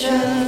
picture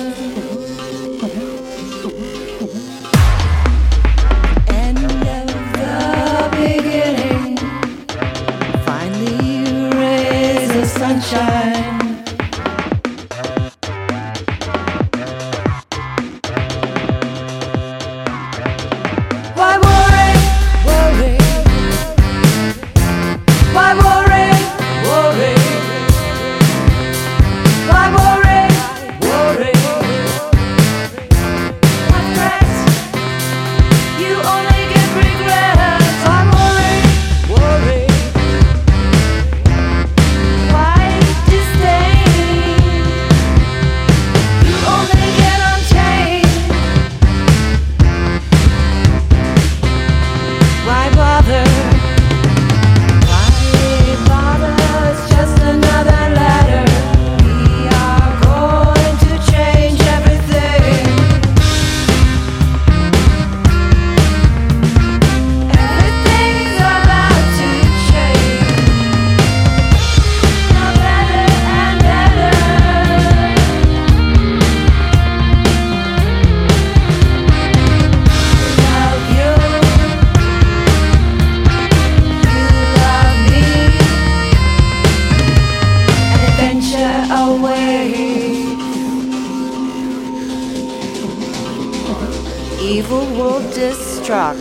evil will destruct,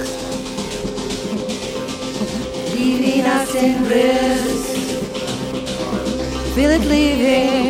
leaving us in bliss. Feel it leaving.